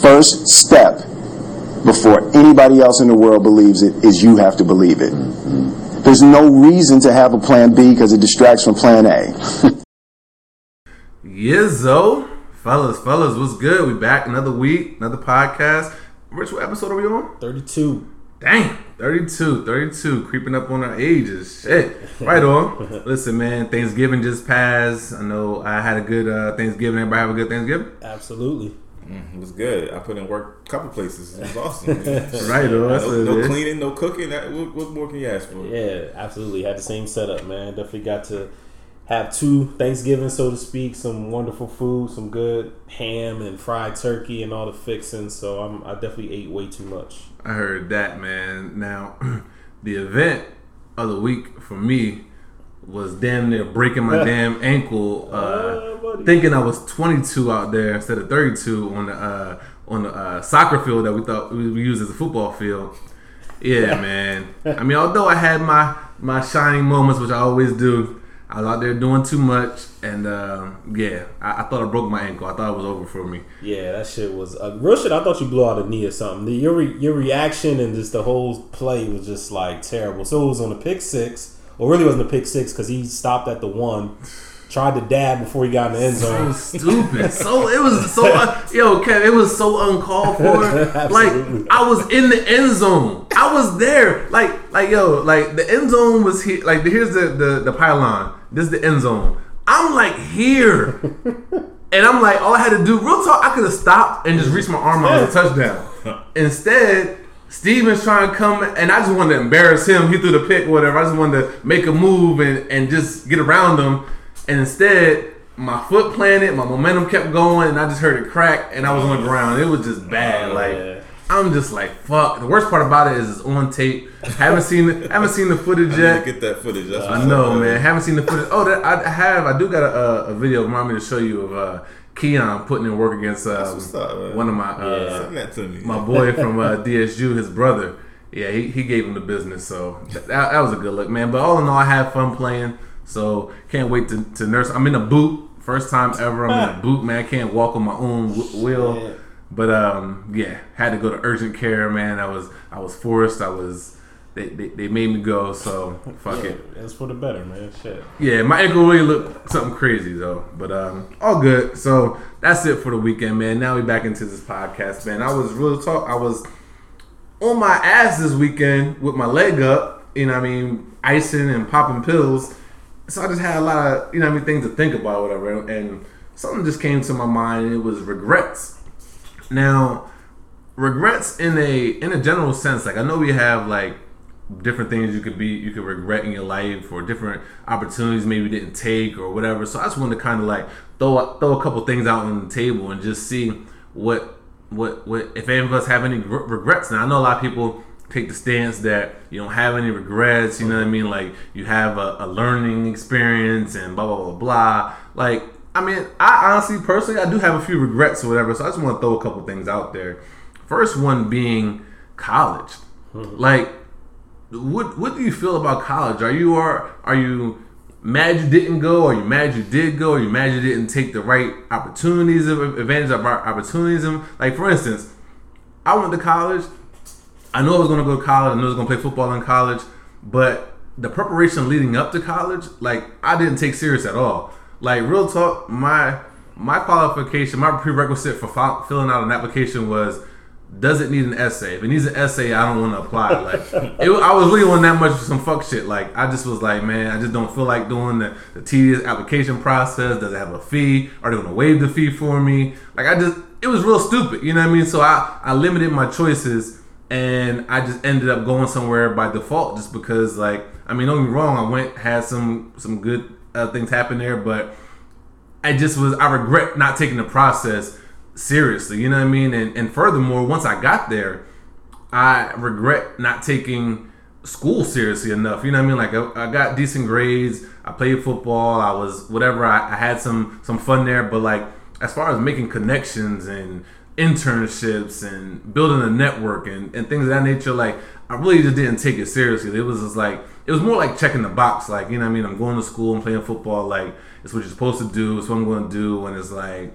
first step before anybody else in the world believes it is you have to believe it. There's no reason to have a plan B because it distracts from plan A. Yizzo. Fellas, fellas, what's good? We back another week, another podcast. Rich, what episode are we on? 32. Dang, 32, 32, creeping up on our ages. Shit. Right on. Listen, man, Thanksgiving just passed. I know I had a good uh, Thanksgiving. Everybody have a good Thanksgiving? Absolutely. Mm, it was good. I put in work a couple places. It was awesome. right on. That's no, no cleaning, no cooking. That, what, what more can you ask for? Yeah, absolutely. Had the same setup, man. Definitely got to have two Thanksgiving, so to speak. Some wonderful food, some good ham and fried turkey and all the fixings. So I'm, I definitely ate way too much. I heard that, man. Now, the event of the week for me was damn near breaking my damn ankle. Uh, buddy. thinking I was 22 out there instead of 32 on the uh, on the uh, soccer field that we thought we, we used as a football field. Yeah, man. I mean, although I had my my shining moments, which I always do, I was out there doing too much, and um, yeah, I, I thought I broke my ankle. I thought it was over for me. Yeah, that shit was uh, real shit. I thought you blew out a knee or something. The, your re, your reaction and just the whole play was just like terrible. So it was on the pick six, or really wasn't a pick six because he stopped at the one, tried to dab before he got in the end zone. so stupid. So it was so yo, Kev, it was so uncalled for. like I was in the end zone. I was there. Like like yo, like the end zone was here. Like here's the the the pylon. This is the end zone. I'm like here. And I'm like, all I had to do, real talk, I could have stopped and just reached my arm out a touchdown. Instead, Steven's trying to come, and I just wanted to embarrass him. He threw the pick, whatever. I just wanted to make a move and, and just get around him. And instead, my foot planted, my momentum kept going, and I just heard it crack, and I was on the ground. It was just bad. Like Yeah. I'm just like, fuck. The worst part about it is it's on tape. haven't seen the, haven't seen the footage I need yet. to get that footage. That's I know, man. Haven't seen the footage. Oh, that, I have. I do got a, a video. Remind me to show you of uh, Keon putting in work against uh, up, one of my uh, Send that to me. my boy from uh, DSU, his brother. Yeah, he, he gave him the business. So that, that was a good look, man. But all in all, I had fun playing. So can't wait to, to nurse. I'm in a boot. First time ever. I'm in a boot, man. I can't walk on my own w- wheel. But um, yeah, had to go to urgent care, man. I was I was forced. I was they, they, they made me go. So fuck Yeah, it. it's for the better, man. Shit. Yeah, my ankle really looked something crazy though, but um, all good. So that's it for the weekend, man. Now we back into this podcast, man. I was real talk. I was on my ass this weekend with my leg up. You know, what I mean, icing and popping pills. So I just had a lot of you know, what I mean, things to think about, whatever. And something just came to my mind. And it was regrets. Now, regrets in a in a general sense, like I know we have like different things you could be you could regret in your life or different opportunities maybe didn't take or whatever. So I just wanted to kind of like throw throw a couple things out on the table and just see what what what if any of us have any gr- regrets. Now I know a lot of people take the stance that you don't have any regrets. You know what I mean? Like you have a, a learning experience and blah blah blah blah. Like I mean, I honestly personally I do have a few regrets or whatever. So I just want to throw a couple things out there. First one being college. Mm-hmm. Like what what do you feel about college? Are you are are you mad you didn't go? Are you mad you did go? Are you mad you didn't take the right opportunities of advantage of opportunities? Like for instance, I went to college. I knew I was going to go to college. I knew I was going to play football in college, but the preparation leading up to college, like I didn't take serious at all. Like real talk, my my qualification, my prerequisite for fi- filling out an application was does it need an essay? If it needs an essay, I don't want to apply. Like, it, I was really on that much for some fuck shit. Like, I just was like, man, I just don't feel like doing the, the tedious application process. Does it have a fee? Are they going to waive the fee for me? Like, I just, it was real stupid. You know what I mean? So I, I limited my choices, and I just ended up going somewhere by default, just because, like, I mean, don't get me wrong, I went had some some good uh, things happen there, but I just was I regret not taking the process seriously. You know what I mean? And and furthermore, once I got there, I regret not taking school seriously enough. You know what I mean? Like I, I got decent grades. I played football. I was whatever. I, I had some some fun there. But like as far as making connections and internships and building a network and, and things of that nature, like I really just didn't take it seriously. It was just like it was more like checking the box, like you know what I mean. I'm going to school, I'm playing football, like it's what you're supposed to do, it's what I'm going to do, and it's like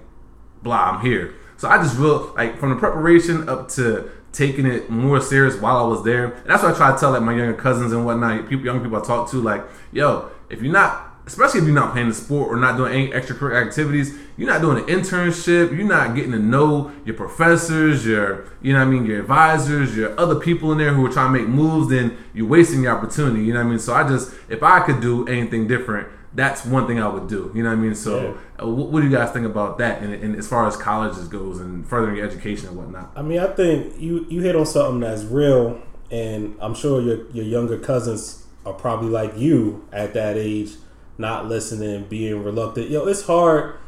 blah, I'm here. So I just real like from the preparation up to taking it more serious while I was there. And that's what I try to tell like my younger cousins and whatnot, people, young people I talk to, like, yo, if you're not especially if you're not playing the sport or not doing any extracurricular activities, you're not doing an internship, you're not getting to know your professors, your you know what I mean, your advisors, your other people in there who are trying to make moves, then you're wasting your opportunity. You know what I mean? So I just if I could do anything different, that's one thing I would do. You know what I mean? So uh, what, what do you guys think about that? And, and as far as colleges goes and furthering your education and whatnot. I mean, I think you you hit on something that's real, and I'm sure your your younger cousins are probably like you at that age, not listening, being reluctant. Yo, it's hard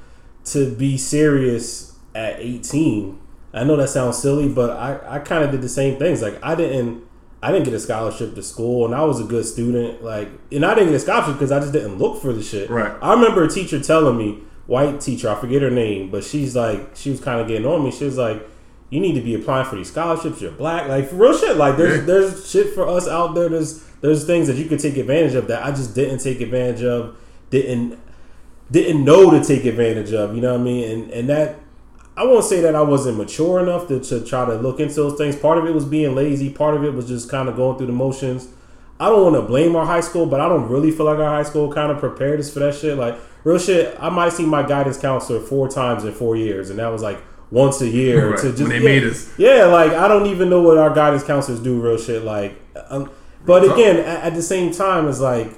to be serious at 18. I know that sounds silly, but I I kind of did the same things. Like I didn't. I didn't get a scholarship to school, and I was a good student. Like, and I didn't get a scholarship because I just didn't look for the shit. Right. I remember a teacher telling me, white teacher, I forget her name, but she's like, she was kind of getting on me. She was like, "You need to be applying for these scholarships. You're black, like for real shit. Like, there's there's shit for us out there. There's there's things that you could take advantage of that I just didn't take advantage of. Didn't didn't know to take advantage of. You know what I mean? And and that I won't say that I wasn't mature enough to, to try to look into those things. Part of it was being lazy. Part of it was just kind of going through the motions. I don't want to blame our high school, but I don't really feel like our high school kind of prepared us for that shit. Like real shit, I might see my guidance counselor four times in four years, and that was like once a year Right, to just when they yeah, made us. Yeah, like I don't even know what our guidance counselors do. Real shit, like. Um, but again, at, at the same time, it's like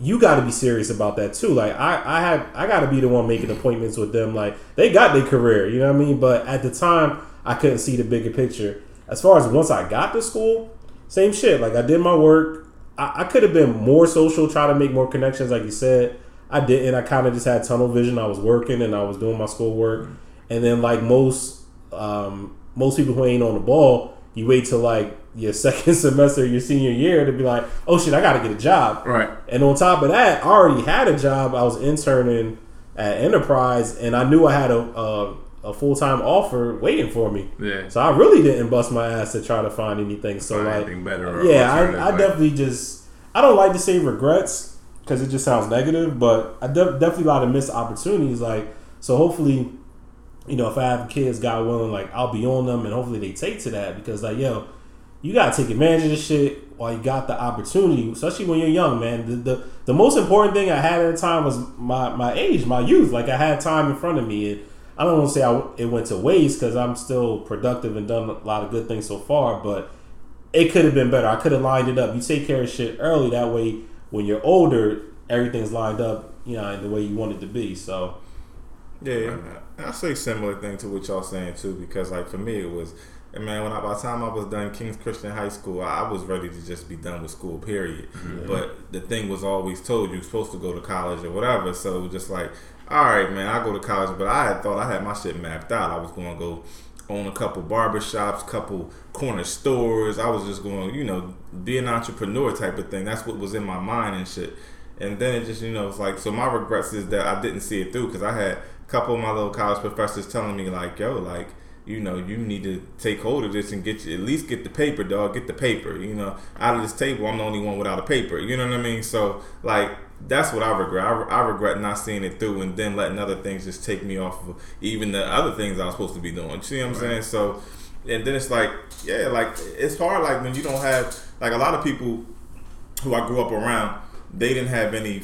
you got to be serious about that too. Like I, I had, I got to be the one making appointments with them. Like they got their career, you know what I mean. But at the time, I couldn't see the bigger picture. As far as once I got to school, same shit. Like I did my work. I, I could have been more social, try to make more connections, like you said. I didn't. I kind of just had tunnel vision. I was working and I was doing my schoolwork. And then, like most, um, most people who ain't on the ball, you wait till like your second semester, your senior year, to be like, oh shit, I got to get a job. Right. And on top of that, I already had a job. I was interning at Enterprise, and I knew I had a a, a full time offer waiting for me. Yeah. So I really didn't bust my ass to try to find anything. So Find like, anything better or yeah, I, I like- definitely just I don't like to say regrets because it just sounds negative, but I de- definitely a lot of missed opportunities. Like, so hopefully, you know, if I have kids, God willing, like I'll be on them, and hopefully they take to that because like, yo, you gotta take advantage of this shit while you got the opportunity, especially when you're young, man. The the, the most important thing I had at the time was my, my age, my youth. Like I had time in front of me, and I don't want to say I, it went to waste because I'm still productive and done a lot of good things so far, but it could have been better. I could have lined it up. You take care of shit early, that way when you're older, everything's lined up, you know, in the way you want it to be. So Yeah, yeah. I say similar thing to what y'all saying too, because like for me it was, and man, when I, by the time I was done King's Christian High School, I, I was ready to just be done with school. Period. But the thing was always told you're supposed to go to college or whatever. So it was just like, all right, man, I go to college, but I had thought I had my shit mapped out. I was going to go own a couple barbershops, couple corner stores. I was just going, you know, be an entrepreneur type of thing. That's what was in my mind and shit. And then it just, you know, it's like, so my regrets is that I didn't see it through because I had couple of my little college professors telling me, like, yo, like, you know, you need to take hold of this and get you, at least get the paper, dog. Get the paper. You know, out of this table, I'm the only one without a paper. You know what I mean? So, like, that's what I regret. I, I regret not seeing it through and then letting other things just take me off of even the other things I was supposed to be doing. You see what I'm saying? So, and then it's like, yeah, like it's hard. Like when you don't have, like a lot of people who I grew up around, they didn't have any,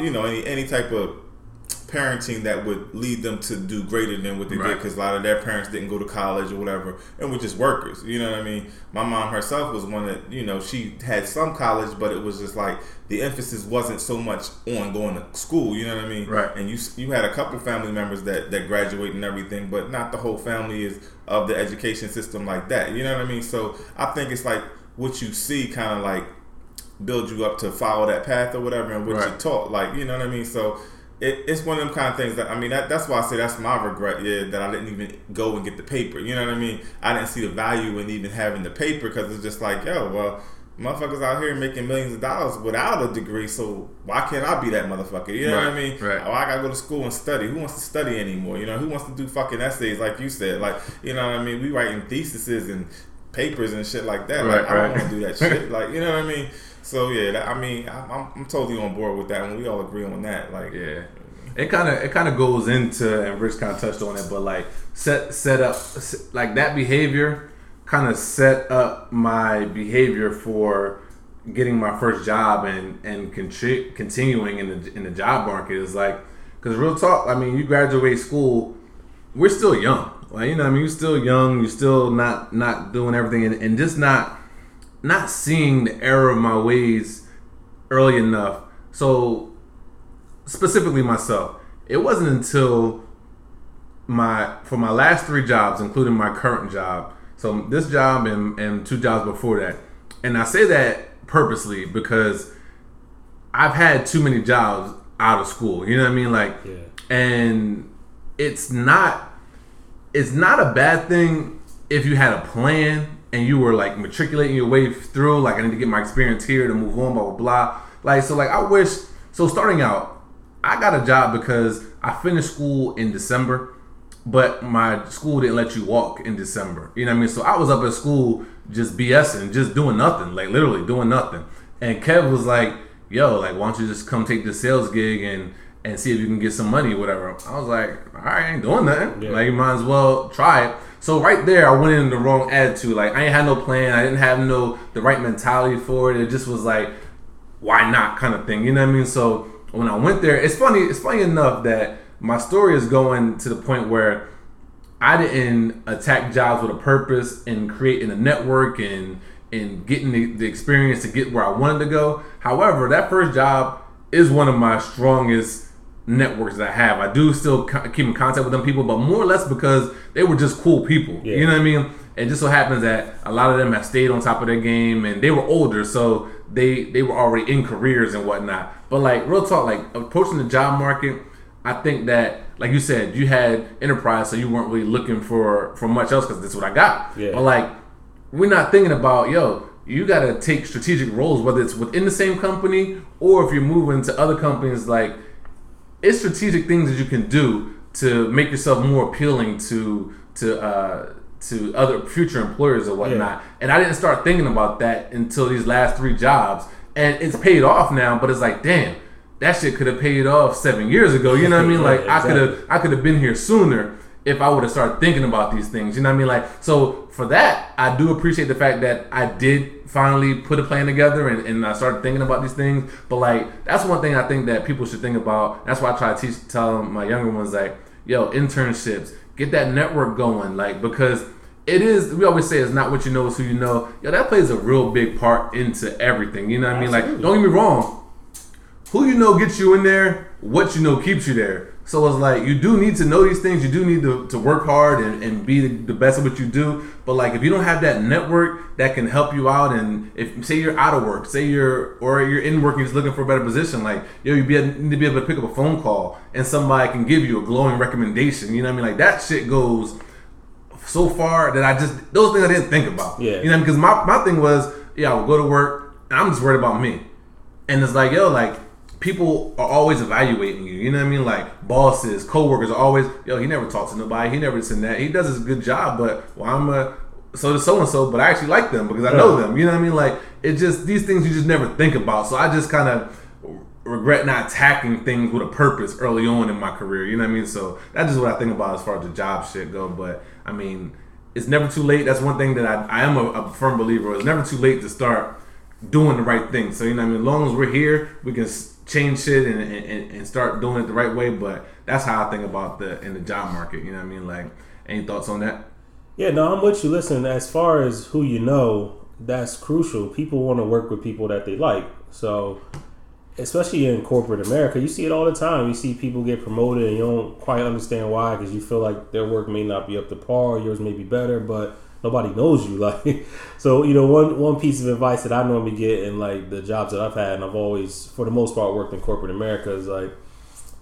you know, any any type of parenting that would lead them to do greater than what they did because a lot of their parents didn't go to college or whatever and were just workers you know what i mean? My mom herself was one that you know she had some college but it was just like the emphasis wasn't so much on going to school you know what i mean? Right. and you you had a couple family members that that graduate and everything but not the whole family is of the education system like that you know what i mean? So i think it's like what you see kind of like build you up to follow that path or whatever and what Right. you taught like you know what i mean? So it, it's one of them kind of things that I mean that, that's why I say that's my regret yeah that I didn't even go and get the paper. You know what I mean? I didn't see the value in even having the paper because it's just like yo well motherfuckers out here making millions of dollars without a degree so why can't I be that motherfucker? You know what I mean? right. oh I gotta go to school and study? Who wants to study anymore? You know who wants to do fucking essays like you said? Like you know what I mean? We writing theses and papers and shit like that. Like Right, I don't want to do that shit. Like you know what I mean so yeah that, I mean I, I'm, I'm totally on board with that and we all agree on that like Yeah. it kind of it kind of goes into and Rich kind of touched on it, but like set set up like that behavior kind of set up my behavior for getting my first job and and contri- continuing in the in the job market. Is like because real talk, I mean, you graduate school, we're still young, like you know, I mean, you're still young, you're still not not doing everything, and, and just not not seeing the error of my ways early enough. So specifically myself, it wasn't until my for my last three jobs, including my current job, so this job and, and two jobs before that, and I say that purposely because I've had too many jobs out of school. You know what I mean? Like, Yeah. and it's not it's not a bad thing if you had a plan and you were like matriculating your way through. Like, I need to get my experience here to move on, blah blah blah. Like, so like I wish. So starting out, I got a job because I finished school in December, but my school didn't let you walk in December. You know what I mean? So I was up at school just BSing, just doing nothing, like literally doing nothing. And Kev was like, "Yo, like, why don't you just come take the sales gig and and see if you can get some money, or whatever." I was like, "All right, I ain't doing nothing. Yeah. Like, you might as well try it." So right there, I went in the wrong attitude. Like, I ain't had no plan. I didn't have no the right mentality for it. It just was like, why not kind of thing. You know what I mean? So when I went there, it's funny. It's funny enough that my story is going to the point where I didn't attack jobs with a purpose and creating a network and and getting the, the experience to get where I wanted to go. However, that first job is one of my strongest networks that I have. I do still co- keep in contact with them people, but more or less because they were just cool people. Yeah. You know what I mean? It just so happens that a lot of them have stayed on top of their game and they were older, so they they were already in careers and whatnot. But like real talk, like approaching the job market, I think that like you said, you had enterprise, so you weren't really looking for for much else because this is what I got. Yeah. But like we're not thinking about yo. You got to take strategic roles, whether it's within the same company or if you're moving to other companies. Like it's strategic things that you can do to make yourself more appealing to to uh, to other future employers or whatnot. And I didn't start thinking about that until these last three jobs, and it's paid off now. But it's like, damn, that shit could have paid off seven years ago. You know what I mean? Yeah, Like I could have. I could have been here sooner if I would have started thinking about these things. You know what I mean? Like so for that, I do appreciate the fact that I did finally put a plan together and, and I started thinking about these things. But like that's one thing I think that people should think about. That's why I try to teach tell my younger ones like, yo, internships, get that network going, like because it is we always say it's not what you know, it's who you know. Yo, that plays a real big part into everything. You know what I mean? Like, don't get me wrong who you know gets you in there, what you know keeps you there. So it's like you do need to know these things. You do need to, to work hard and, and be the, the best at what you do. But like if you don't have that network that can help you out, and if say you're out of work, say you're or you're in work, you're just looking for a better position, like yo, you be need to be able to pick up a phone call and somebody can give you a glowing recommendation. You know what I mean? Like that shit goes so far that I just those things I didn't think about. Yeah. You know, because my, my thing was, yeah, I would go to work and I'm just worried about me. And it's like, yo, like people are always evaluating you. You know what I mean? Like bosses, coworkers are always, yo, he never talks to nobody. He never this and that. He does his good job, but well, I'm a so does so and so, but I actually like them because I know them. You know what I mean? Like it just these things you just never think about. So I just kind of regret not attacking things with a purpose early on in my career. You know what I mean? So that's just what I think about as far as the job shit go. But I mean, it's never too late. That's one thing that I, I am a, a firm believer. It's never too late to start doing the right thing. So you know what I mean? As long as we're here, we can change shit and, and, and start doing it the right way. But that's how I think about the in the job market. You know what I mean? Like, any thoughts on that? Yeah, no, I'm with you. Listen, as far as who you know, that's crucial. People want to work with people that they like. So, especially in corporate America, you see it all the time. You see people get promoted and you don't quite understand why because you feel like their work may not be up to par, yours may be better, but nobody knows you. Like, so you know, one one piece of advice that I normally get in like the jobs that I've had, and I've always, for the most part, worked in corporate America, is like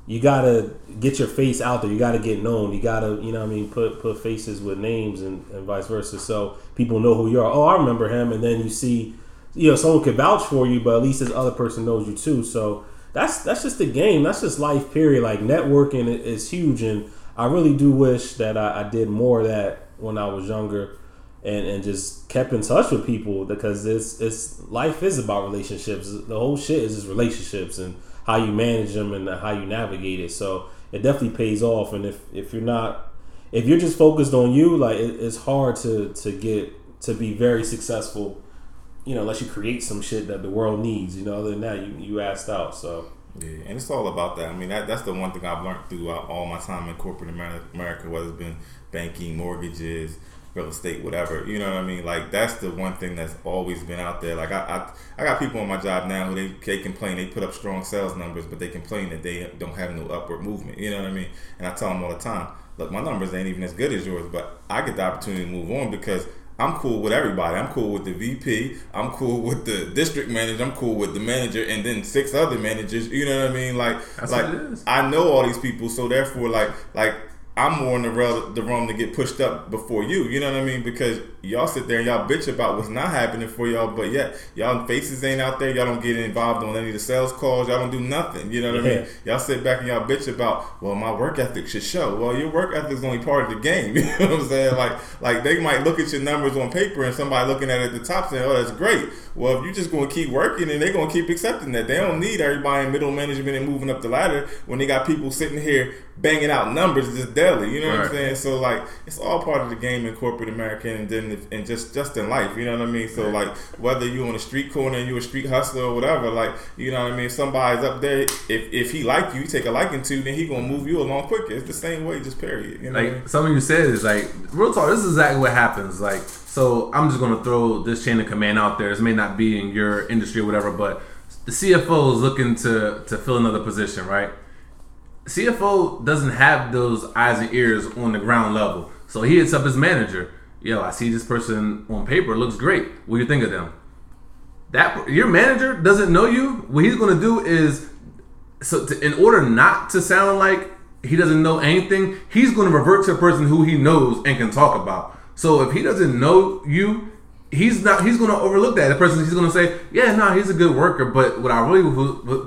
you gotta get your face out there. You gotta get known. You gotta, you know, what I mean, put put faces with names and, and vice versa, so people know who you are. Oh, I remember him, and then you see, you know, someone could vouch for you, but at least this other person knows you too. So that's that's just the game. That's just life. Period. Like networking is huge, and I really do wish that I, I did more of that when I was younger. And, and just kept in touch with people because it's it's life is about relationships. The whole shit is just relationships, and how you manage them and how you navigate it. So it definitely pays off. And if if you're not if you're just focused on you, like it, it's hard to to get to be very successful. You know, unless you create some shit that the world needs. You know, other than that, you you asked out. So Yeah, and it's all about that. I mean, that, that's the one thing I've learned throughout all my time in corporate America, whether it's been banking, mortgages, real estate, whatever. You know what I mean? Like that's the one thing that's always been out there. Like I, I, I got people on my job now who they, they complain they put up strong sales numbers, but they complain that they don't have no upward movement. You know what I mean? And I tell them all the time, look, my numbers ain't even as good as yours, but I get the opportunity to move on because I'm cool with everybody. I'm cool with the VP. I'm cool with the district manager. I'm cool with the manager, and then six other managers. You know what I mean? Like, That's like what it is. I know all these people, so therefore, like, like I'm more in the realm, the realm to get pushed up before you. You know what I mean? Because y'all sit there and y'all bitch about what's not happening for y'all, but yet y'all faces ain't out there. Y'all don't get involved on any of the sales calls. Y'all don't do nothing. You know what I mean? Y'all sit back and y'all bitch about, well, my work ethic should show. Well, your work ethic is only part of the game. You know what I'm saying? Like, like they might look at your numbers on paper and somebody looking at it at the top saying, oh, that's great. Well, if you're just going to keep working and they're going to keep accepting that, they don't need everybody in middle management and moving up the ladder when they got people sitting here banging out numbers just daily. You know what I'm saying? So like, it's all part of the game in corporate America and then if- and just just in life. You know what I mean? So like, whether you're on a street corner and you a street hustler or whatever, like you know what I mean. Somebody's up there, if if he like you, take a liking to, then he gonna move you along quicker. It's the same way, just period. You know what I mean? like something you said is like real talk. This is exactly what happens. Like, so I'm just gonna throw this chain of command out there. This may not be in your industry or whatever, but the CFO is looking to to fill another position, right? CFO doesn't have those eyes and ears on the ground level, so he hits up his manager. Yo, I see this person on paper looks great. What do you think of them? That your manager doesn't know you. What he's gonna do is so to, in order not to sound like he doesn't know anything, he's going to revert to a person who he knows and can talk about. So if he doesn't know you, he's not. He's going to overlook that. The person he's going to say, "Yeah, no, he's a good worker," but what I really,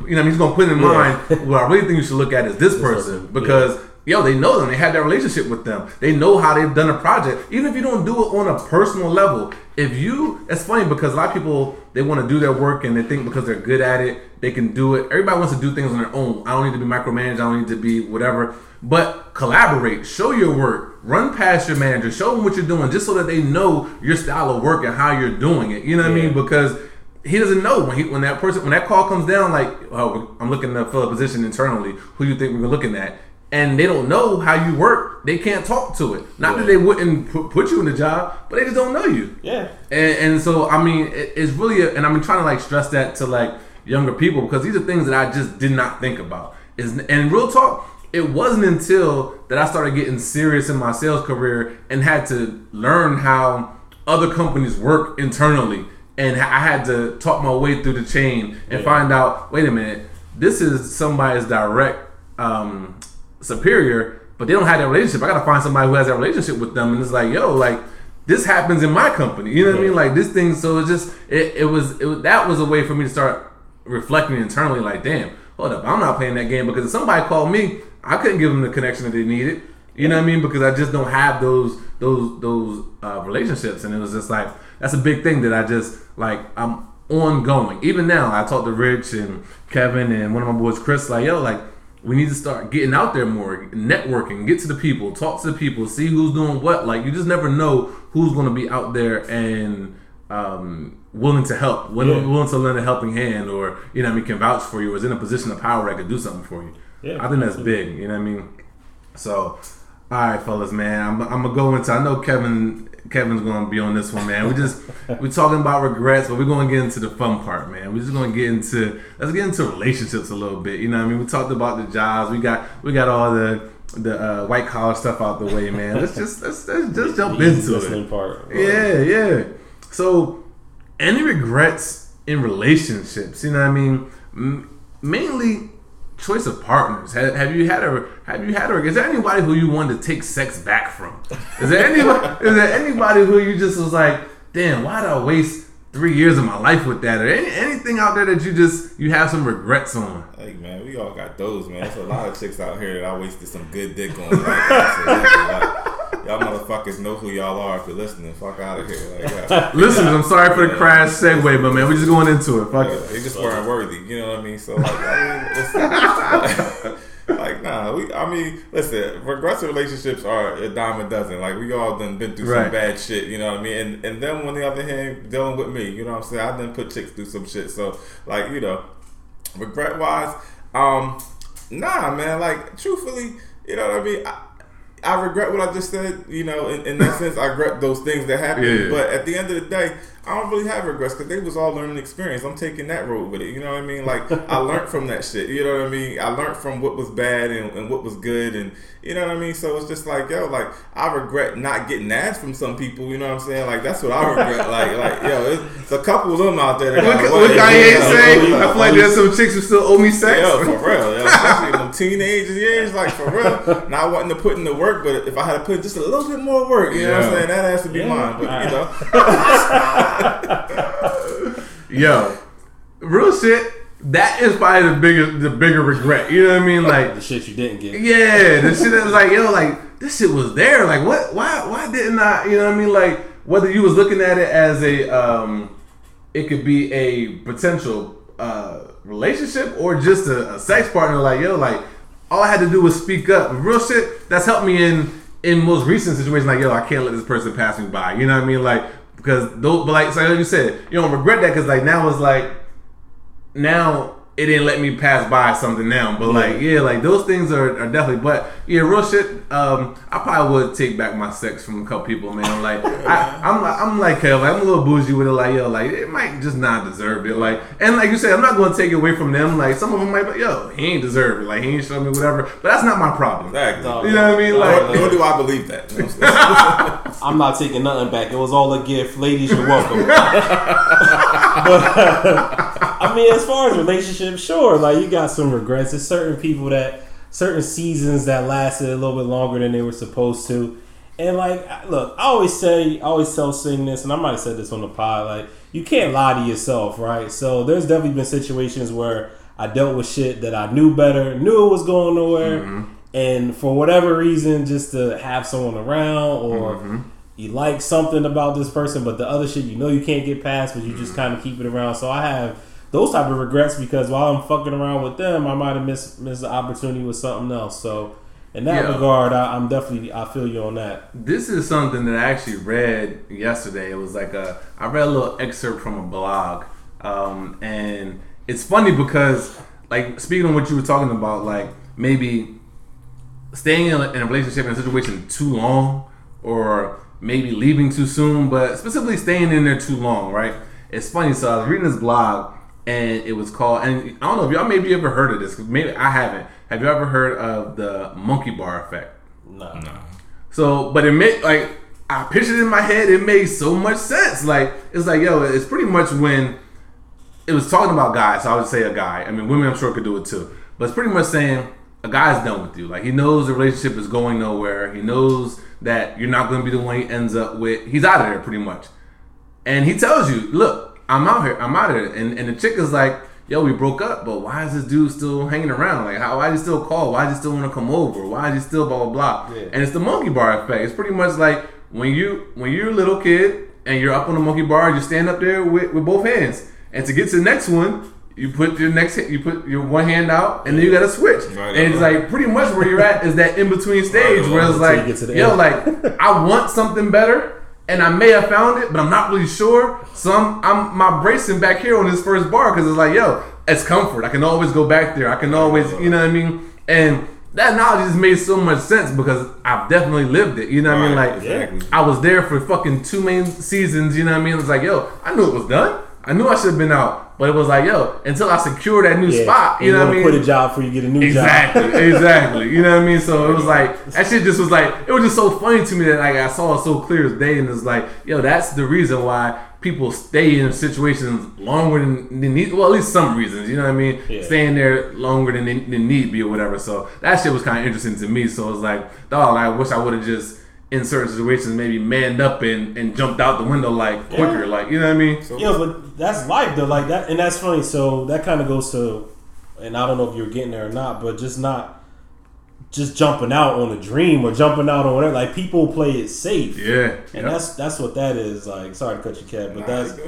you know, he's going to put in mind what I really think you should look at is this person person, because. Yo, they know them. They had that relationship with them. They know how they've done a project. Even if you don't do it on a personal level, if you, it's funny because a lot of people they want to do their work and they think because they're good at it, they can do it. Everybody wants to do things on their own. I don't need to be micromanaged. I don't need to be whatever. But collaborate. Show your work. Run past your manager. Show them what you're doing, just so that they know your style of work and how you're doing it. You know what I mean? Because he doesn't know when he when that person when that call comes down. Like, oh, I'm looking to fill a position internally. Who do you think we're looking at? And they don't know how you work. They can't talk to it. Not that they wouldn't put, you in the job, but they just don't know you. yeah, And, and so I mean, it, it's really, a, and I'm trying to like stress that to like younger people because these are things that I just did not think about. Is and real talk, it wasn't until that I started getting serious in my sales career and had to learn how other companies work internally, and I had to talk my way through the chain and find out. Wait a minute, this is somebody's direct um, superior, but they don't have that relationship. I gotta find somebody who has that relationship with them, and it's like, yo, like this happens in my company. You know what I mean? Like this thing. So it's just it, it was it that was a way for me to start reflecting internally. Like, damn, hold up, I'm not playing that game because if somebody called me, I couldn't give them the connection that they needed. You know what I mean? Because I just don't have those those those uh, relationships, and it was just like that's a big thing that I just like I'm ongoing. Even now, I talk to Rich and Kevin and one of my boys, Chris. Like, yo, like we need to start getting out there more, networking, get to the people, talk to the people, see who's doing what. Like you just never know who's going to be out there and um, willing to help, willing, Yeah. willing to lend a helping hand, or you know, what I mean, can vouch for you, or is in a position of power that could do something for you. Yeah, I think that's big. You know what I mean? So, all right, fellas, man, I'm, I'm gonna go into. I know Kevin. Kevin's gonna be on this one, man. We just we're talking about regrets, but we're gonna get into the fun part, man. We're just gonna get into let's get into relationships a little bit. You know what I mean? We talked about the jobs. We got we got all the the uh, white collar stuff out the way, man. Let's just let's, let's just jump into it. part. Yeah, yeah. So, any regrets in relationships? You know what I mean? Mainly choice of partners. Have, have you had a have you had a is there anybody who you wanted to take sex back from? Is there anybody is there anybody who you just was like, damn, why did I waste three years of my life with that? Or any, anything out there that you just you have some regrets on? Hey man, we all got those man. There's a lot of chicks out here that I wasted some good dick on. Like, y'all motherfuckers know who y'all are if you're listening. Fuck out of here. Like, yeah. Listeners, I'm sorry for the crash segue, but man, we're just going into it. Fuck Yeah, it. they just weren't worthy. You know what I mean? So like, I mean, like nah. We, I mean, listen. Progressive relationships are a dime a dozen. Like we all done been through Right. some bad shit. You know what I mean? And and them on the other hand dealing with me. You know what I'm saying? I done put chicks through some shit. So like, you know, regret wise, um, nah, man. Like truthfully, you know what I mean. I, I regret what I just said, you know, in, in that sense, I regret those things that happened. Yeah. But at the end of the day, I don't really have regrets because they was all learning experience. I'm taking that road with it. You know what I mean? Like I learned from that shit. You know what I mean? I learned from what was bad and, and what was good, and you know what I mean. So it's just like yo, like I regret not getting ass from some people. You know what I'm saying? Like that's what I regret. like like yo, it's, it's a couple of them out there. That got what. Kanye You say? I feel like there's some chicks who still owe me sex. Yo, for real. Yo, especially in them teenage years, like for real. Not wanting to put in the work, but if I had to put just a little bit more work, you know what I'm saying? That has to be Yeah. mine. But you know, Yo, real shit. That is probably the bigger, the bigger regret. You know what I mean? Like, The shit you didn't get. yeah, the shit is like, yo, like this shit was there. Like, what? Why? Why didn't I? You know what I mean? Like, whether you was looking at it as a, um, it could be a potential uh, relationship or just a, a sex partner. Like, yo, like all I had to do was speak up. Real shit. That's helped me in in most recent situations. Like, yo, I can't let this person pass me by. You know what I mean? Like, because those, but like, so like you said, you don't regret that because like now it's like now it didn't let me pass by something now. But like, yeah, like those things are, are definitely. But yeah, real shit. Um, I probably would take back my sex from a couple people, man. Like, I, I'm like, I'm like, Kev, like, I'm a little bougie with it. Like, yo, like it might just not deserve it. Like, and like you said, I'm not going to take it away from them. Like, some of them might, be, yo, he ain't deserve it. Like, he ain't show me whatever. But that's not my problem. exactly. You know what I mean? Nor, Like, nor do I believe that. You know what I'm? I'm not taking nothing back. It was all a gift. Ladies, you're welcome. but I mean, as far as relationships, sure, like you got some regrets. There's certain people that certain seasons that lasted a little bit longer than they were supposed to. And like, look, I always say, I always tell Sing this, and I might have said this on the pod. Like, you can't lie to yourself, right? So there's definitely been situations where I dealt with shit that I knew better, knew it was going nowhere, mm-hmm. and for whatever reason, just to have someone around or mm-hmm. you like something about this person, but the other shit you know you can't get past, but you just mm-hmm. kind of keep it around. So I have those type of regrets because while I'm fucking around with them, I might have missed missed the opportunity with something else. So in that Yeah. regard, I, I'm definitely I feel you on that. This is something that I actually read yesterday. It was like a I read a little excerpt from a blog, um, and it's funny because like speaking on what you were talking about, like maybe staying in a, in a relationship in a situation too long, or maybe leaving too soon, but specifically staying in there too long, right? It's funny. So I was reading this blog, and it was called, and I don't know if y'all maybe ever heard of this. Maybe I haven't. Have you ever heard of the monkey bar effect? No. So, but it made like I pictured it in my head. It made so much sense. Like it's like yo, it's pretty much when it was talking about guys. So I would say a guy. I mean, women I'm sure could do it too. But it's pretty much saying a guy's done with you. Like he knows the relationship is going nowhere. He knows that you're not going to be the one he ends up with. He's out of there pretty much. And he tells you, look, I'm out here. I'm out of here. And, and the chick is like, yo, we broke up, but why is this dude still hanging around? Like, how, why he still call? Why does he still want to come over? Why is he still blah, blah, blah? Yeah. And it's the monkey bar effect. It's pretty much like when you, when you're a little kid and you're up on the monkey bar, you stand up there with, with both hands. And to get to the next one, you put your next, you put your one hand out, and then you got to switch. Right, and it's right. like pretty much where you're at is that in between stage Right, where it's like, you get to the yo, end. like I want something better, and I may have found it, but I'm not really sure. So I'm, I'm my bracing back here on this first bar because it's like, yo, it's comfort. I can always go back there. I can always, you know what I mean? And that knowledge just made so much sense because I've definitely lived it. You know what I mean? Like exactly. I was there for fucking two main seasons. You know what I mean? It was like, yo, I knew it was done. I knew I should have been out, but it was like, yo, until I secure that new Yeah. spot. You know what I mean? Quit a job before you get a new Exactly, job. Exactly, exactly. You know what I mean? So it was like that shit just was like it was just so funny to me that like I saw it so clear as day, and it's like, yo, that's the reason why people stay in situations longer than they need. Well, at least some reasons. You know what I mean? Yeah. Staying there longer than they, than need be or whatever. So that shit was kind of interesting to me. So it was like, dog, I wish I would have just in certain situations maybe manned up and, and jumped out the window like quicker, like you know what I mean? Yeah, but that's life though. Like that, and that's funny. So that kind of goes to, and I don't know if you're getting there or not, but just not just jumping out on a dream or jumping out on whatever. Like people play it safe. Yeah, And yep. that's that's what that is. Like, sorry to cut you, Kev, but Nah, that's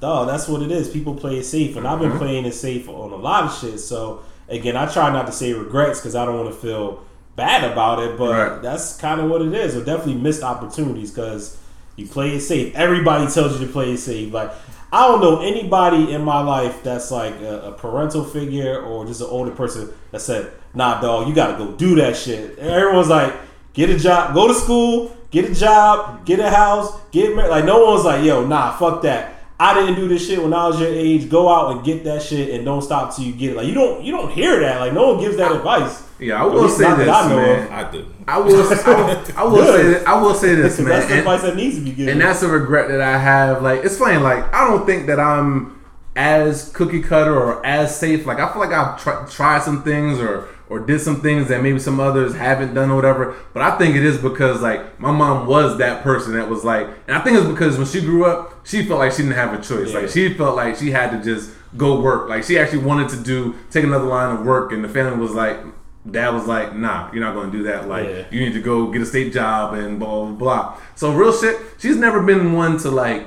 dog. That's what it is. People play it safe, and I've Mm-hmm. been playing it safe on a lot of shit. So again, I try not to say regrets because I don't want to feel bad about it. But Right. that's kind of what it is. Or definitely missed opportunities because you play it safe. Everybody tells you to play it safe. Like I don't know anybody in my life that's like a, a parental figure or just an older person that said, "Nah, dog, you got to go do that shit." And everyone's like, "Get a job, go to school, get a job, get a house, get married." Like no one's like, "Yo, nah, fuck that." I didn't do this shit when I was your age. Go out and get that shit and don't stop till you get it. Like you don't you don't hear that. Like no one gives that advice. yeah. I will say this, I man. of. I do. I will. I will, I will say. This, I will say this, Because man. that's the And- advice that needs to be given. and that's a regret that I have. Like it's funny. Like I don't think that I'm as cookie cutter or as safe. Like I feel like I've tr- tried some things or or did some things that maybe some others haven't done or whatever. But I think it is because like my mom was that person that was like, and I think it's because when she grew up, she felt like she didn't have a choice. Yeah. Like she felt like she had to just go work. Like she actually wanted to do take another line of work, and the family was like. Dad was like, "Nah, you're not going to do that. Like, Yeah. you need to go get a state job and blah blah blah." So real shit. She's never been one to like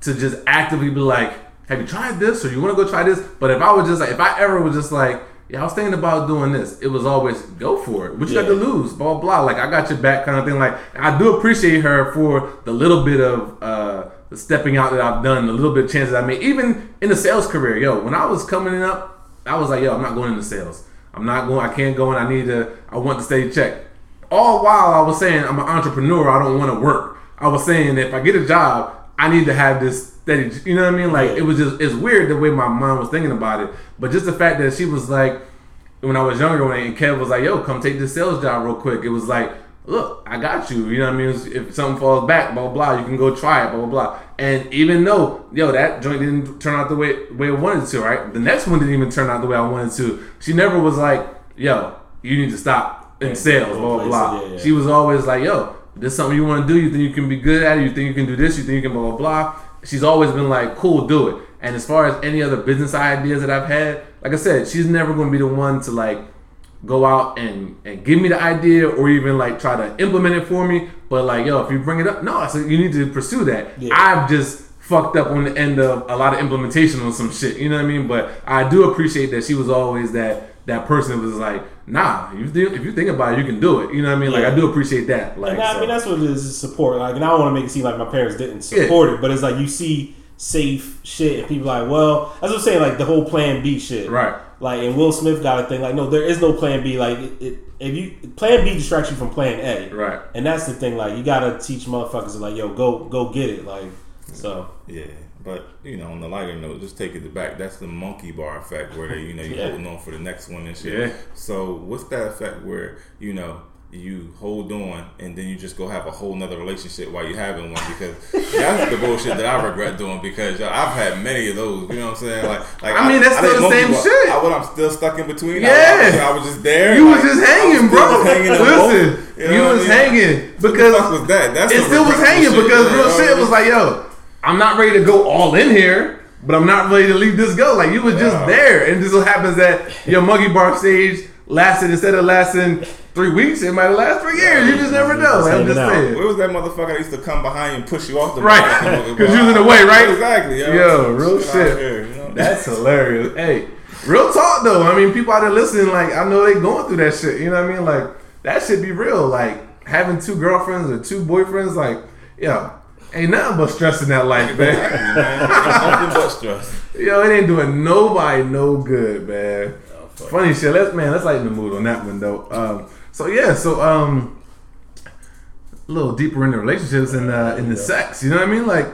to just actively be like, "Have you tried this?" or "You want to go try this?" But if I was just like, if I ever was just like, "Yeah, I was thinking about doing this," it was always go for it. What you got to lose? Blah blah. Like I got your back, kind of thing. Like I do appreciate her for the little bit of uh stepping out that I've done, the little bit of chances I made, even in the sales career. Yo, when I was coming up, I was like, "Yo, I'm not going into sales. I'm not going. I can't go, and I need to. I want to stay check." all while I was saying I'm an entrepreneur, I don't want to work. I was saying if I get a job, I need to have this steady. You know what I mean? Like Yeah. it was just it's weird the way my mind was thinking about it. But just the fact that she was like, when I was younger, when Kev was like, "Yo, come take this sales job real quick," it was like. Look, I got you. You know what I mean? If something falls back, blah blah blah, you can go try it, blah blah blah. And even though, yo, that joint didn't turn out the way way I wanted to, right? The next one didn't even turn out the way I wanted to. She never was like, yo, you need to stop in sales, blah blah blah. Yeah, yeah. She was always like, yo, this is something you want to do. You think you can be good at it. You think you can do this. You think you can blah blah blah. She's always been like, cool, do it. And as far as any other business ideas that I've had, like I said, she's never going to be the one to like go out and and give me the idea or even like try to implement it for me. But like, yo, if you bring it up, no, said you need to pursue that. Yeah. I've just fucked up on the end of a lot of implementation on some shit. You know what I mean? But I do appreciate that she was always that that person that was like, nah, you think, if you think about it, you can do it. You know what I mean? Like Yeah. I do appreciate that. Like, And I so- mean, that's what it is, is support. Like, and I don't want to make it seem like my parents didn't support it, but it's like you see safe shit, and people like, well, that's what I'm saying. Like the whole Plan B shit, Right. Like, and Will Smith got a thing. Like, no, there is no Plan B. Like, it, it, if you Plan B distracts you from Plan A, Right. And that's the thing. Like, you gotta teach motherfuckers like, yo, go go get it. Like, so Yeah, but you know, on the lighter note, just take it back. That's the monkey bar effect, where they, you know, you Yeah. holding on for the next one and shit. Yeah. So what's that effect where you know you hold on and then you just go have a whole nother relationship while you having one? Because that's the bullshit that I regret doing. Because I've had many of those. You know what I'm saying? Like, like I mean, that's didn't still the same bar. shit. I, what, I'm still stuck in between. Yeah. I, I was, I was just there. You like, was just I hanging, still bro. was hanging Listen, both. you, know what was I mean? hanging What because fuck was that? That's it still was hanging shit, because real shit was like, yo, I'm not ready to go all in here, but I'm not ready to leave this go. Like you was just Yeah. there, and this just so happens that your monkey bar stage lasted instead of lasting three weeks, it might last lasted three years. You just never know. Like, I'm just out. saying. Where was that motherfucker that used to come behind you and push you off the Right. Because you was in the way, right? Exactly. Yo, Yo, real shit. here, you know? That's hilarious. Hey, real talk though. I mean, people out there listening, like I know they going through that shit. You know what I mean? Like that should be real. Like having two girlfriends or two boyfriends, like yo, ain't nothing but stress in that life, man. Nothing but stress. yo, it ain't doing nobody no good, man. Funny shit. Let's man, let's lighten the mood on that one though. Um, so yeah, so um, a little deeper into relationships and uh, in the sex. You know what I mean? Like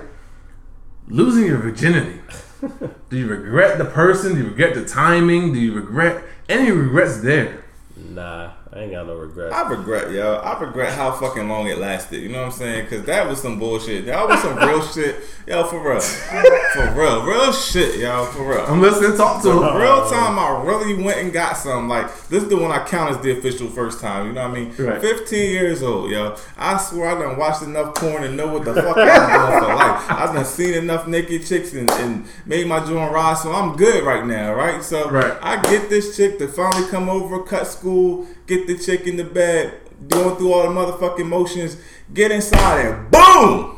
losing your virginity. Do you regret the person? Do you regret the timing? Do you regret any regrets there? nah, I ain't got no regrets. I regret, yo. I regret how fucking long it lasted. You know what I'm saying? Because that was some bullshit. That was some real shit, yo. For real, for real, real shit, yo. For real. I'm listening. Talk to him. Real time, I really went and got some. Like this is the one I count as the official first time. You know what I mean? Right. 15 years old, yo. I swear I done watched enough porn and know what the fuck I'm doing for life. I done seen enough naked chicks and, and made my joint rise, so I'm good right now, right? So Right. I get this chick to finally come over, cut school, get the chick in the bed, going through all the motherfucking motions, get inside and boom,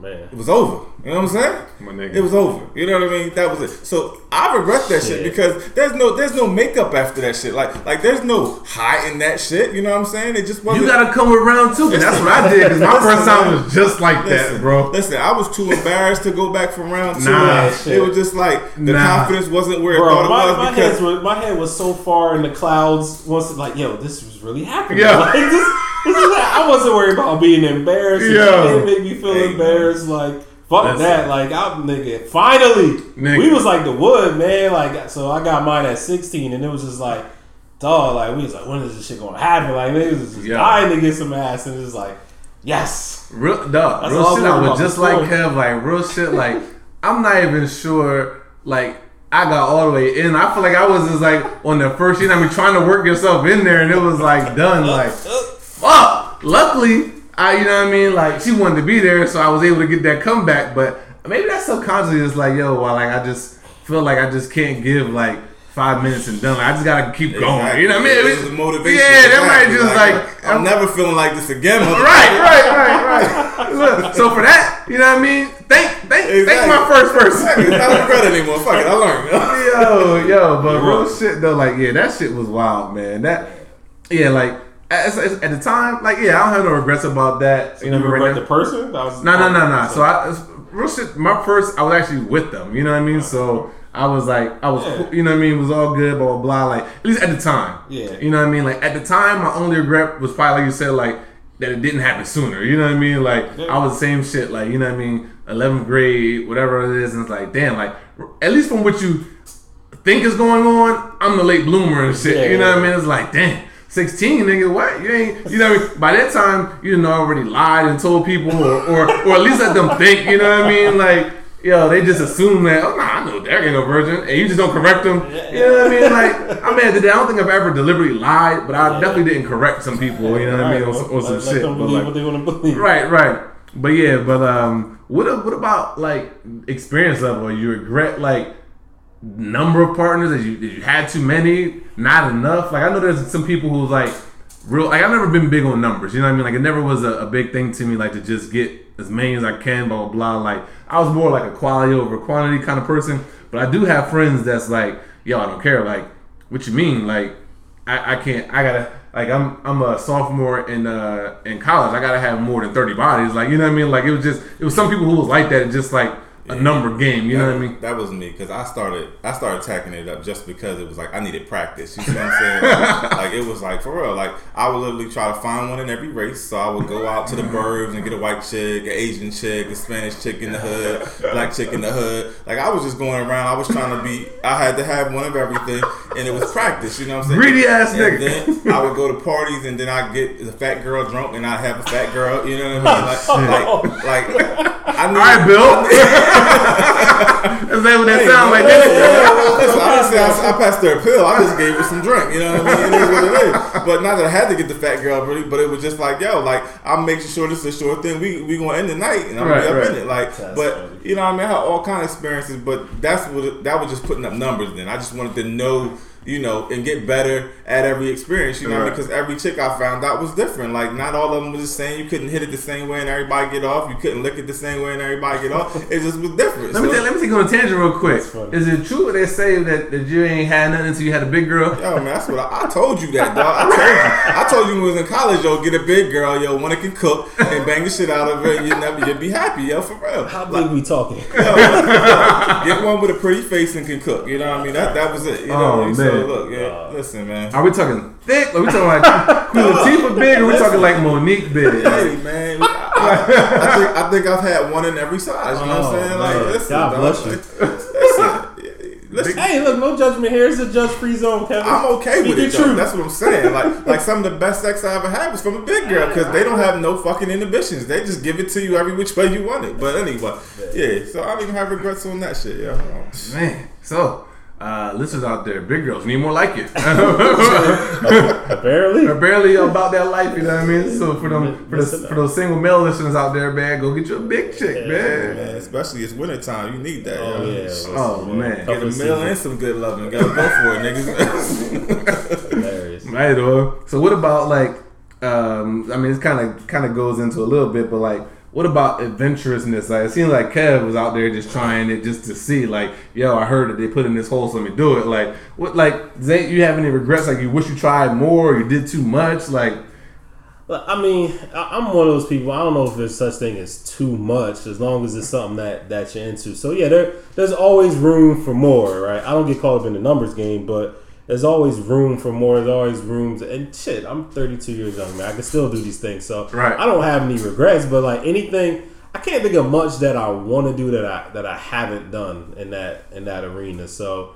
man. it was over. You know what I'm saying? My nigga. It was over. You know what I mean? That was it. So I regret that shit. Shit. because there's no there's no makeup after that shit. Like like there's no hiding that shit. You know what I'm saying? It just wasn't. You gotta come around too. two, and that's what I did. Cause my Listen, first time man. was just like Listen, that, bro. Listen, I was too embarrassed to go back from round two. Nah, it was just like the Nah. confidence wasn't where it Bro, thought it my, was my, because head was, my head was so far in the clouds. Once, like, yo, this was really happening. Yeah. Like, this, this is, I wasn't worried about being embarrassed. and Yeah. shit. It made me feel Hey, embarrassed. Like, fuck Listen. that. Like, I'm nigga. Finally, Nigga. we was like the wood, man. Like, so I got mine at 16, and it was just like, dog. Like, we was like, when is this shit gonna happen? Like, niggas was just Yeah. dying to get some ass, and it's like, yes. Real, dog, That's real shit. I'm was just like before. Kev, like real shit. Like I'm not even sure. Like I got all the way in. I feel like I was just like on the first. You know, I mean, trying to work yourself in there, and it was like done. Like fuck. Luckily, I you know what I mean. Like she wanted to be there, so I was able to get that comeback. But maybe that's subconsciously just like yo, well, like I just feel like I just can't give like. Five minutes and done. Like, I just gotta keep going. You know what I mean? It was the motivation. Yeah, that might just like, I'm never feeling like this again. Right, right, right, right. So for that, you know what I mean? Thank, thank, thank Exactly. my first person. It's not regret anymore. Fuck it, I learned. yo, yo, but real shit though, like yeah, that shit was wild, man. That, yeah, like at, at at the time, like yeah, I don't have no regrets about that. You know, right regret now. the person? That was No, no, no, no. So I, real shit. My first, I was actually with them. You know what I mean? So I was like, I was, Yeah. you know what I mean? It was all good, blah blah blah. Like at least at the time. Yeah. You know what I mean? Like at the time, my only regret was probably like you said, like that it didn't happen sooner. You know what I mean? Like Yeah. I was the same shit. Like you know what I mean? Eleventh grade, whatever it is, and it's like, damn, like at least from what you think is going on, I'm the late bloomer and shit. Yeah, you know what I mean? It's like, damn. 16, nigga, what? You ain't, you know what I mean? By that time, you done already lied and told people, or, or, or at least let them think, you know what I mean? Like, yo, they just assume that, oh, nah, I know Derek ain't no virgin, and you just don't correct them. You know what I mean? Like, I mean, I don't think I've ever deliberately lied, but I definitely didn't correct some people, you know what I mean, on, some- on some let shit. them But, believe like, what they want to believe. Right, right. But yeah, but um, what what about like experience level? You regret like number of partners that you you had too many, not enough. Like I know there's some people who's like real. Like I've never been big on numbers. You know what I mean? Like it never was a, a big thing to me. Like to just get as many as I can. Blah blah blah. Like I was more like a quality over quantity kind of person. But I do have friends that's like, yo, I don't care. Like, what you mean? Like, I, I can't. I gotta. Like I'm I'm a sophomore in uh in college. I gotta have more than thirty bodies. Like you know what I mean. Like it was just it was some people who was like that. It's just like a number game. You know what I mean? That was me because I started I started tacking it up just because it was like I needed practice. You see what I'm saying? like, like, it was like for real. Like I would literally try to find one in every race. So I would go out to the burbs and get a white chick, an Asian chick, a Spanish chick in the hood, black chick in the hood. Like I was just going around. I was trying to be. I had to have one of everything, and it was practice. You know what I'm saying? Greedy ass And nigga. then I would go to parties and then I get the fat girl drunk and I have a fat girl. You know what I mean? Like, like, like I All need. right, Bill. Is that what that sound like? Yeah, That listen, I didn't say I, I passed her a pill. I just gave her some drink. You know what I mean? It is what it is. But not that I had to get the fat girl, really. But it was just like, yo, like I'm making sure this is a short thing. We we gonna end the night, and I'm gonna Right, be up right. in it. Like, That's but funny. you know, what I mean, I had all kind of experiences. But that's what that was just putting up numbers. Then I just wanted to know. You know, and get better at every experience. You know, what I mean? Right. because every chick I found out was different. Like, not all of them was the same. You couldn't hit it the same way and everybody get off. You couldn't lick it the same way and everybody get off. It just was different. Let me So- take, let me take on a tangent real quick. Is it true they say that, that you ain't had nothing until you had a big girl? Yo, man, that's what I, I told you that, dog. I told you. I told you when we was in college, yo, get a big girl, yo, one that can cook and bang the shit out of her, and you never, you'll be happy, yo, for real. How big we talking? Get one with a pretty face and can cook. You know what I mean? That that was it. You know Oh, what I mean? Oh, So look, yeah, uh, listen, man. Are we talking thick? Are we talking like Queen Latifah big? Or are we talking like Mo'Nique big? Hey man, I, I, I think I think I've had one in every size. You know what I'm Oh, saying? Like, man. listen, God dog, bless you. Listen, listen. hey, look, no judgment here. It's a judge-free zone, Kevin. I'm okay Speak with it. Though. truth. That's what I'm saying. Like, like some of the best sex I ever had was from a big girl because they don't have no fucking inhibitions. They just give it to you every which way you want it. But anyway, yeah. So I don't even have regrets on that shit. Yeah. Man, so uh, listeners out there, big girls need more like you. Apparently. They're barely about that life, you know what I mean? So for them, for, the, for those single male listeners out there, man, go get you a big chick, man. Man, especially it's wintertime. You need that. Oh, yo. yeah. Oh man, Get a meal and some good loving. Gotta go for it, niggas. Hilarious. right on. So what about like? Um, I mean, it kind of kind of goes into a little bit, but like, what about adventurousness? Like, it seems like Kev was out there just trying it just to see, like, yo, I heard that they put in this hole, so let me do it. Like, what, like, Zay, you have any regrets? Like, you wish you tried more, or you did too much? Like, I mean, I'm one of those people. I don't know if there's such thing as too much, as long as it's something that that you're into. So yeah, there there's always room for more, right? I don't get caught up in the numbers game, but there's always room for more. There's always room to, and shit. I'm 32 years young, man. I can still do these things, so Right. I don't have any regrets. But like anything, I can't think of much that I want to do that I that I haven't done in that in that arena. So.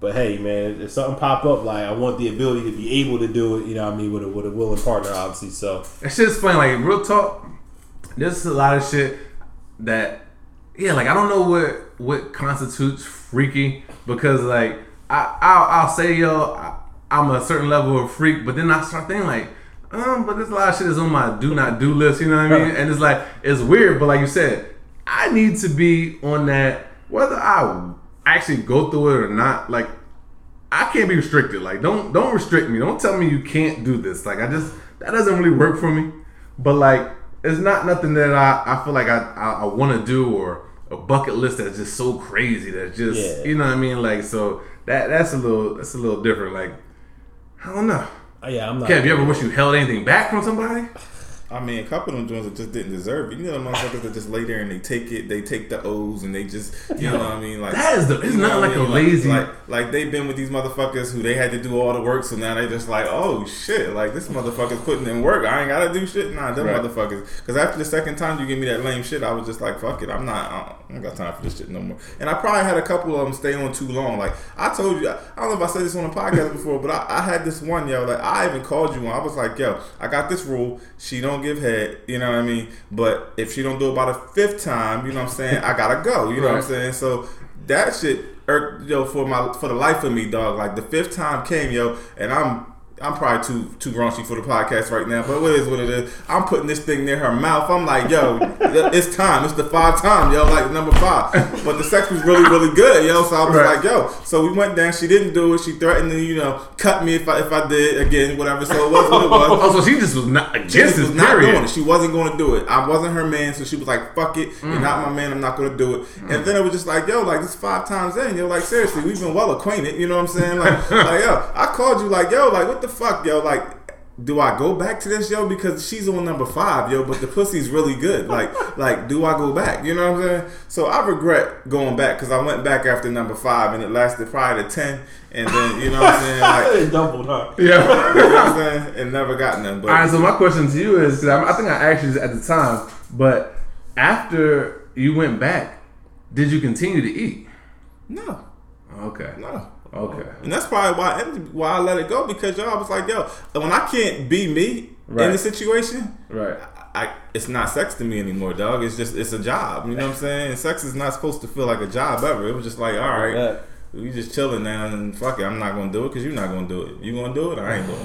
But hey, man, if something pop up, like I want the ability to be able to do it, you know what I mean, with a, with a willing partner, obviously. So That shit's funny. Like real talk, there's a lot of shit that, yeah, like I don't know what what constitutes freaky because like I I'll, I'll say yo I, I'm a certain level of freak, but then I start thinking like. Um, but there's a lot of shit that's on my do not do list, you know what I mean? And it's like it's weird, but like you said, I need to be on that whether I actually go through it or not. Like I can't be restricted. Like don't don't restrict me. Don't tell me you can't do this. Like I just that doesn't really work for me. But like it's not nothing that I, I feel like I I, I want to do or a bucket list that's just so crazy that's just Yeah. you know what I mean. Like so that that's a little that's a little different. Like I don't know. uh, yeah, I'm not. Kev, you ever wish you held anything back from somebody? I mean, a couple of them joints that just didn't deserve it. You know, the motherfuckers that just lay there and they take it, they take the O's and they just, you know what I mean? Like That is the- it's not what I like a lazy- like, like they've been with these motherfuckers who they had to do all the work, so now they just like, oh shit, like this motherfucker's putting in work. I ain't gotta do shit. Nah, them Right. motherfuckers. Because after the second time you give me that lame shit, I was just like, fuck it, I'm not, I don't, I don't got time for this shit no more. And I probably had a couple of them stay on too long. Like I told you, I don't know if I said this on the podcast before, but I, I had this one yo. Like I even called you one. I was like, yo, I got this rule. She don't give head. You know what I mean? But if she don't do it by the fifth time, you know what I'm saying? I gotta go. You know what I'm saying? So that shit, irked, yo, for my for the life of me, dog. Like the fifth time came, yo, and I'm. I'm probably too too raunchy for the podcast right now, but what is what it is. I'm putting this thing near her mouth. I'm like, yo, it's time. It's the five time, yo, like number five. But the sex was really really good, yo. So I was Right. like, yo. So we went down. She didn't do it. She threatened to, you know, cut me if I if I did again, whatever. So it was what it was. Oh, so she just was not She against just was not period. doing it. She wasn't going to do it. I wasn't her man, so she was like, "Fuck it, Mm. you're not my man. I'm not going to do it." And then it was just like, "Yo, like this five times in, yo, like seriously, we've been well acquainted." You know what I'm saying? Like, like yo, I called you like, yo, like what the fuck, yo, like. Do I go back to this yo because she's on number five yo, but the pussy's really good. Like, like, do I go back? You know what I'm saying? So I regret going back because I went back after number five and it lasted probably to ten, and then you know what I'm saying? Like, doubled, huh? Yeah. you know what I'm saying? And never got none. But All right, so my question to you is, 'cause I, I think I asked you this at the time, but after you went back, did you continue to eat? no, Okay. no. Okay. And that's probably why I why I let it go because y'all was like, yo, when I can't be me in the situation, Right. I it's not sex to me anymore, dog. It's just it's a job. You know what I'm saying? And sex is not supposed to feel like a job ever. It was just like, all right, Yeah. we just chilling now and fuck it. I'm not gonna do it because you're not gonna do it. You gonna do it? I ain't doing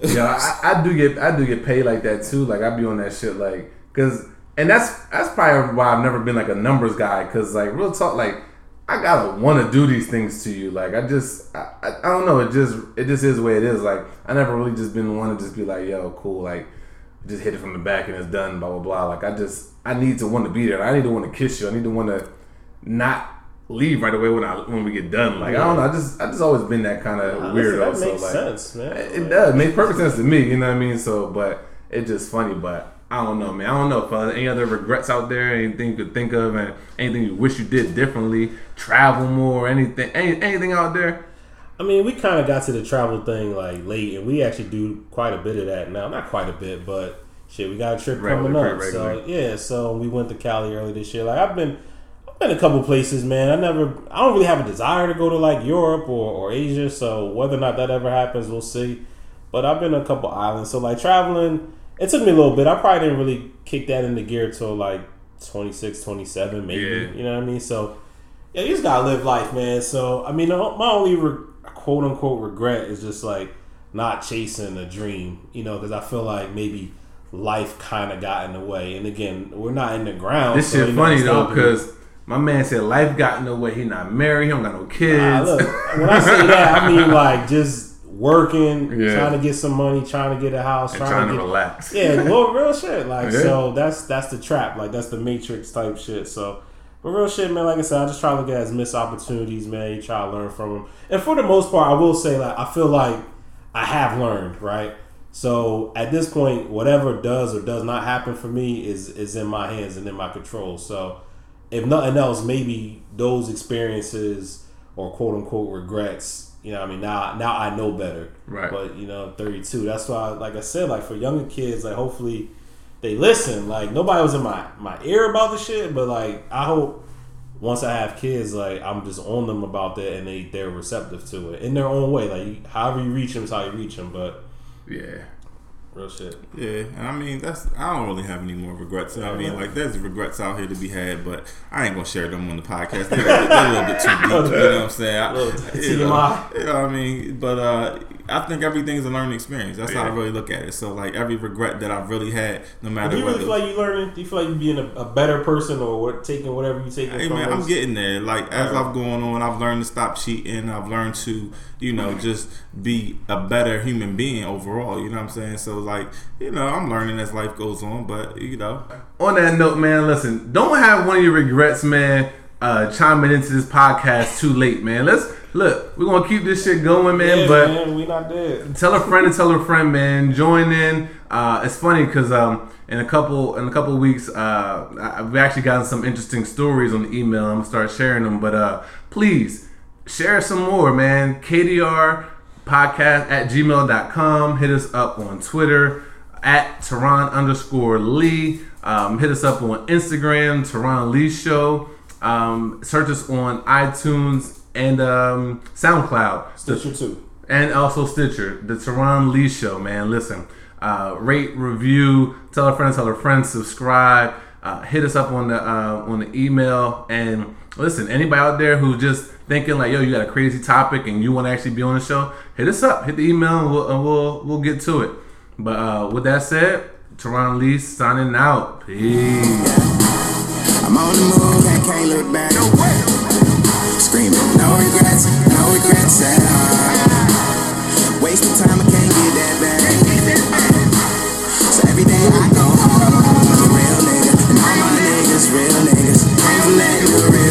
it. Yeah, I, I do get I do get paid like that too. Like I be on that shit like because and that's that's probably why I've never been like a numbers guy because like real talk like I gotta want to do these things to you. Like I just I, I, I don't know. It just it just is the way it is. Like I never really just been one to just be like yo cool like just hit it from the back and it's done blah blah blah. Like I just I need to want to be there. I need to want to kiss you. I need to want to not leave right away when I when we get done. Like I don't know. I just I just always been that kind of Nah, weirdo. that makes so like sense, man. it does make perfect sense to me. You know what I mean? So, but it's just funny. But I don't know, man. I don't know if uh, any other regrets out there, anything you could think of, and anything you wish you did differently, travel more, anything, any, anything out there. I mean, we kind of got to the travel thing like late, and we actually do quite a bit of that now. Not quite a bit, but shit, we got a trip Regular, coming up. pretty So yeah, so we went to Cali early this year. Like I've been, I've been a couple places, man. I never, I don't really have a desire to go to like Europe or, or Asia. So whether or not that ever happens, we'll see. But I've been a couple islands, so like traveling, it took me a little bit. I probably didn't really kick that into gear till like 26, 27, maybe. Yeah. You know what I mean? So yeah, you just gotta live life, man. So I mean, my only re- quote unquote regret is just like not chasing a dream. You know, because I feel like maybe life kind of got in the way. And again, we're not in the ground. This so shit funny though, because my man said life got in the way. He not married. He don't got no kids. Nah, look, when I say that, I mean like just working, Yeah. trying to get some money, trying to get a house, trying, trying to to get relax. yeah, well, real shit. Like Yeah. so, that's that's the trap. Like that's the Matrix type shit. So, but real shit, man. Like I said, I just try to look at it as missed opportunities, man. You try to learn from them, and for the most part, I will say like I feel like I have learned, right. So at this point, whatever does or does not happen for me is is in my hands and in my control. So if nothing else, maybe those experiences or quote unquote regrets. You know, what I mean, now now I know better. Right. But you know, 32. That's why, like I said, like for younger kids, like hopefully they listen. Like nobody was in my my ear about the shit, but like I hope once I have kids, like I'm just on them about that, and they they're receptive to it in their own way. Like however you reach them is how you reach them. But Yeah. Real shit. Yeah, and I mean that's I don't really have any more regrets. I mean, like there's regrets out here to be had, but I ain't gonna share them on the podcast. They're, a little- they're a little bit too deep. You know what I'm saying? I, Little you, know, you know what I mean? But uh, I think everything's a learning experience. That's how I really look at it. So like every regret that I've really had, no matter. Do you what. really feel like you learning? Do you feel like you're being a, a better person or what, taking whatever you taking Hey from man, I'm getting there. Like as Right. I've gone on, I've learned to stop cheating. I've learned to, you know, just be a better human being overall. You know what I'm saying? So like, you know, I'm learning as life goes on. But you know, On that note, man, listen, don't have one of your regrets, man, uh, chiming into this podcast too late, man. Let's look, we're gonna keep this shit going, man, Yeah, but man, we not dead. tell a friend and tell a friend, man. Join in. Uh, it's funny because um, in a couple in a couple weeks, uh, I- we actually gotten some interesting stories on the email. I'm gonna start sharing them, but uh, please share some more, man. KDR podcast at gmail.com. Hit us up on Twitter at Tehran underscore Lee. Um, hit us up on Instagram, Tehran Lee Show. Um, search us on iTunes and um, SoundCloud. Stitcher too. And also Stitcher, the Tehran Lee Show, man. Listen, uh, rate, review, tell a friend, tell a friend, subscribe, uh, hit us up on the uh, on the email, and listen. Anybody out there who's just thinking like, yo, you got a crazy topic and you want to actually be on the show, hit us up, hit the email, and we'll and we'll, we'll get to it. But uh, with that said, Tehran Lee signing out. Peace. I'm on the move and can't look back. No way screaming, no regrets, no regrets at all. Wasting time, I can't get that back. So every day I go home, I'm a real nigga, and all my niggas real niggas. Real niggas.